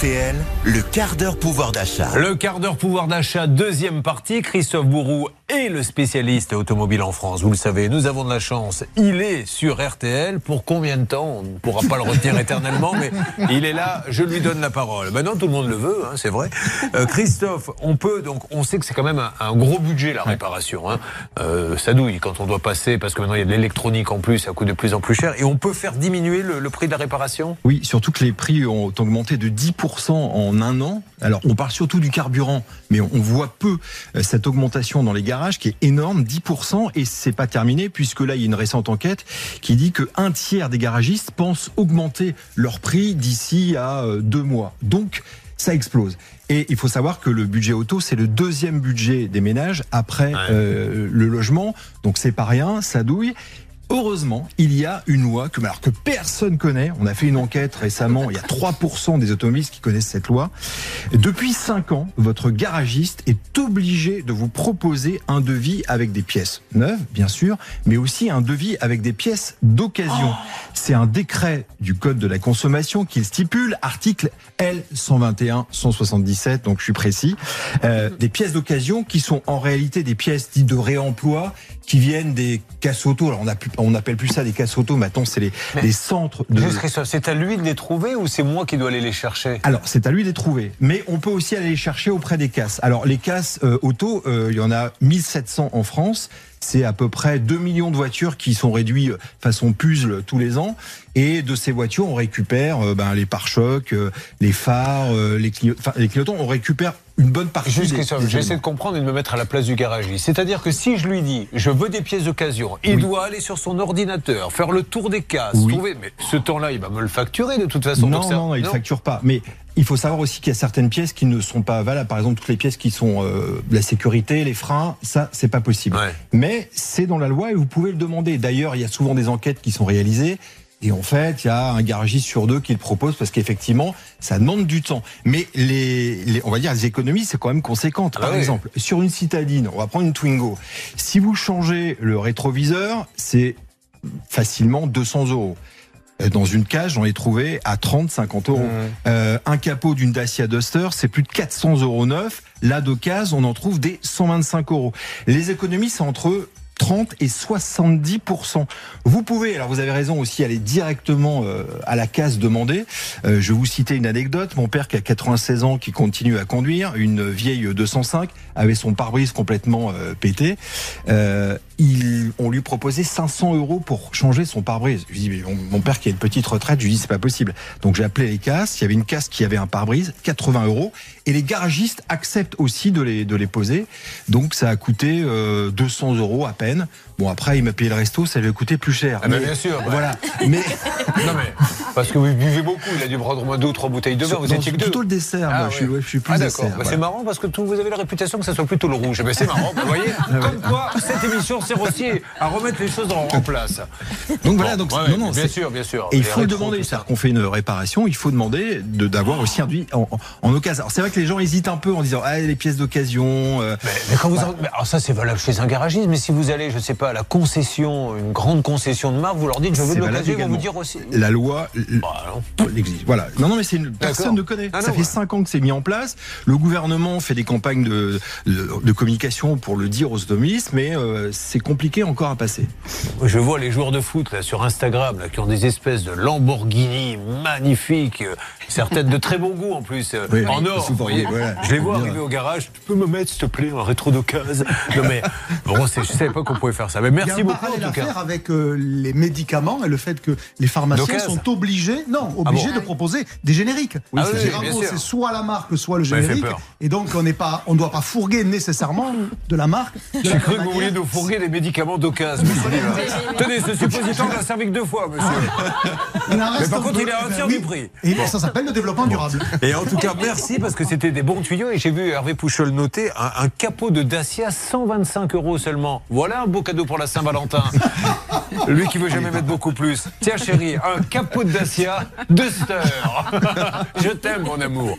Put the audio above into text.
Le quart d'heure pouvoir d'achat. Le quart d'heure pouvoir d'achat, deuxième partie. Christophe Bourou est le spécialiste automobile en France. Vous le savez, nous avons de la chance. Il est sur RTL. Pour combien de temps On ne pourra pas le retenir éternellement, mais il est là. Je lui donne la parole. Maintenant, tout le monde le veut, hein, c'est vrai. Euh, Christophe, on peut donc, on sait que c'est quand même un, gros budget la réparation. Hein. Euh, ça douille quand on doit passer, parce que maintenant il y a de l'électronique en plus, ça coûte de plus en plus cher. Et on peut faire diminuer le, le prix de la réparation? Oui, surtout que les prix ont augmenté de 10% en un an. Alors, on parle surtout du carburant, mais on voit peu euh, cette augmentation dans les qui est énorme, 10%, et c'est pas terminé puisque là, il y a une récente enquête qui dit que un tiers des garagistes pensent augmenter leur prix d'ici à euh, deux mois. Donc, ça explose. Et il faut savoir que le budget auto, c'est le deuxième budget des ménages après euh, le logement. Donc c'est pas rien, ça douille. Heureusement, il y a une loi que, alors que personne connaît. On a fait une enquête récemment. Il y a 3% des automobilistes qui connaissent cette loi. Depuis 5 ans, votre garagiste est obligé de vous proposer un devis avec des pièces neuves, bien sûr, mais aussi un devis avec des pièces d'occasion. C'est un décret du Code de la consommation qui stipule, article L121-177, donc je suis précis, euh, des pièces d'occasion qui sont en réalité des pièces dites de réemploi qui viennent des casses auto. Alors on, a on appelle plus ça des casses auto, maintenant c'est les, centres de. c'est à lui de les trouver ou c'est moi qui dois aller les chercher? Alors c'est à lui de les trouver, mais on peut aussi aller les chercher auprès des casses. Alors les casses euh, auto, euh, il y en a 1700 en France c'est à peu près 2 millions de voitures qui sont réduites façon puzzle tous les ans. Et de ces voitures, on récupère euh, ben, les pare-chocs, les phares, les, les clignotants. On récupère une bonne partie. Juste, j'essaie de comprendre et de me mettre à la place du garagiste. C'est-à-dire que si je lui dis, je veux des pièces d'occasion, il doit aller sur son ordinateur, faire le tour des cases, trouver. Mais ce temps-là, il va me le facturer de toute façon. Non, non, il ne facture pas. Mais il faut savoir aussi qu'il y a certaines pièces qui ne sont pas valables. Par exemple, toutes les pièces qui sont euh, la sécurité, les freins, ça, c'est pas possible. Mais c'est dans la loi et vous pouvez le demander. D'ailleurs, il y a souvent des enquêtes qui sont réalisées. Et en fait, il y a un garagiste sur deux qui le propose parce qu'effectivement, ça demande du temps. Mais les, on va dire, les économies, c'est quand même conséquente. Ah Par exemple, sur une citadine, on va prendre une Twingo. Si vous changez le rétroviseur, c'est facilement 200 euros. Euh, dans une cage, j'en ai trouvé à 30, 50 euros. Mmh. Euh, un capot d'une Dacia Duster, c'est plus de 400 euros neuf. Là, d'occasion, on en trouve des 125 euros. Les économies, c'est entre 30 et 70% Vous pouvez, alors vous avez raison aussi, aller directement euh, à la case demander. Euh, je vais vous citer une anecdote. Mon père qui a 96 ans, qui continue à conduire, une vieille 205, avait son pare-brise complètement euh, pété. Il, on lui proposait 500 euros pour changer son pare-brise. Je dis, mon, père qui a une petite retraite, je lui dis, c'est pas possible. Donc j'ai appelé les casses. Il y avait une casse qui avait un pare-brise, 80 euros. Et les garagistes acceptent aussi de les, de les poser. Donc ça a coûté 200 euros à peine Bon, après, il m'a payé le resto, ça lui a coûté plus cher. Ah, mais, bien sûr. Voilà. mais... non, mais parce que vous buvez beaucoup, il a dû prendre au moins deux ou trois bouteilles de vin. Vous étiez que plutôt le dessert, moi. Ah, je, suis, je, suis, plus ah, d'accord. Bah, c'est marrant parce que vous avez la réputation que ça soit plutôt le rouge. Mais c'est marrant, vous voyez. Comme quoi, cette émission sert aussi à remettre les choses en, place. Donc voilà, donc non, non, bien sûr, bien sûr. Et il faut le demander. C'est-à-dire qu'on fait une réparation, il faut demander d'avoir aussi un devis en, en, occasion. Alors c'est vrai que les gens hésitent un peu en disant ah les pièces d'occasion. Euh, mais, quand vous, bah. alors ça c'est valable chez un garagiste, mais si vous allez, je sais pas, à la concession, une grande concession de marque, vous leur dites je veux de l'occasion, ils vont vous dire aussi. La loi bah, l'existe. Voilà. Non, non, mais c'est une personne ne connaît. Ah ça fait cinq ans que c'est mis en place. Le gouvernement fait des campagnes de, de, communication pour le dire aux automobilistes, mais euh, c'est compliqué encore à passer. Je vois les joueurs de foot là, sur Instagram là, qui ont des espèces de Lamborghini magnifiques, euh, certaines de très bon goût en plus, euh, en or. Je les vois arriver au garage. Tu peux me mettre s'il te plaît un rétro d'occasion? Non mais bon, je savais pas qu'on pouvait faire ça. Mais merci beaucoup en tout cas. avec les médicaments et le fait que les pharmaciens sont obligés, non, ah obligés de proposer des génériques. Oui, c'est soit la marque, soit le générique. Et donc, on n'est pas, on ne doit pas fourguer nécessairement de la marque. J'ai cru que vous vouliez nous fourguer des médicaments d'occasion, Tenez, ce suppositoire l'a servi que deux fois, monsieur. Mais par contre, il est à un tiers du prix. Et ça s'appelle le développement durable. Et en tout cas, merci parce que c'était des bons tuyaux. Et j'ai vu Hervé Pouchol noter un, capot de Dacia, 125 euros seulement. Voilà un beau cadeau pour la Saint-Valentin. Lui qui veut jamais mettre beaucoup plus. Tiens, chérie, un capot de Dacia, Duster. Je t'aime, mon amour.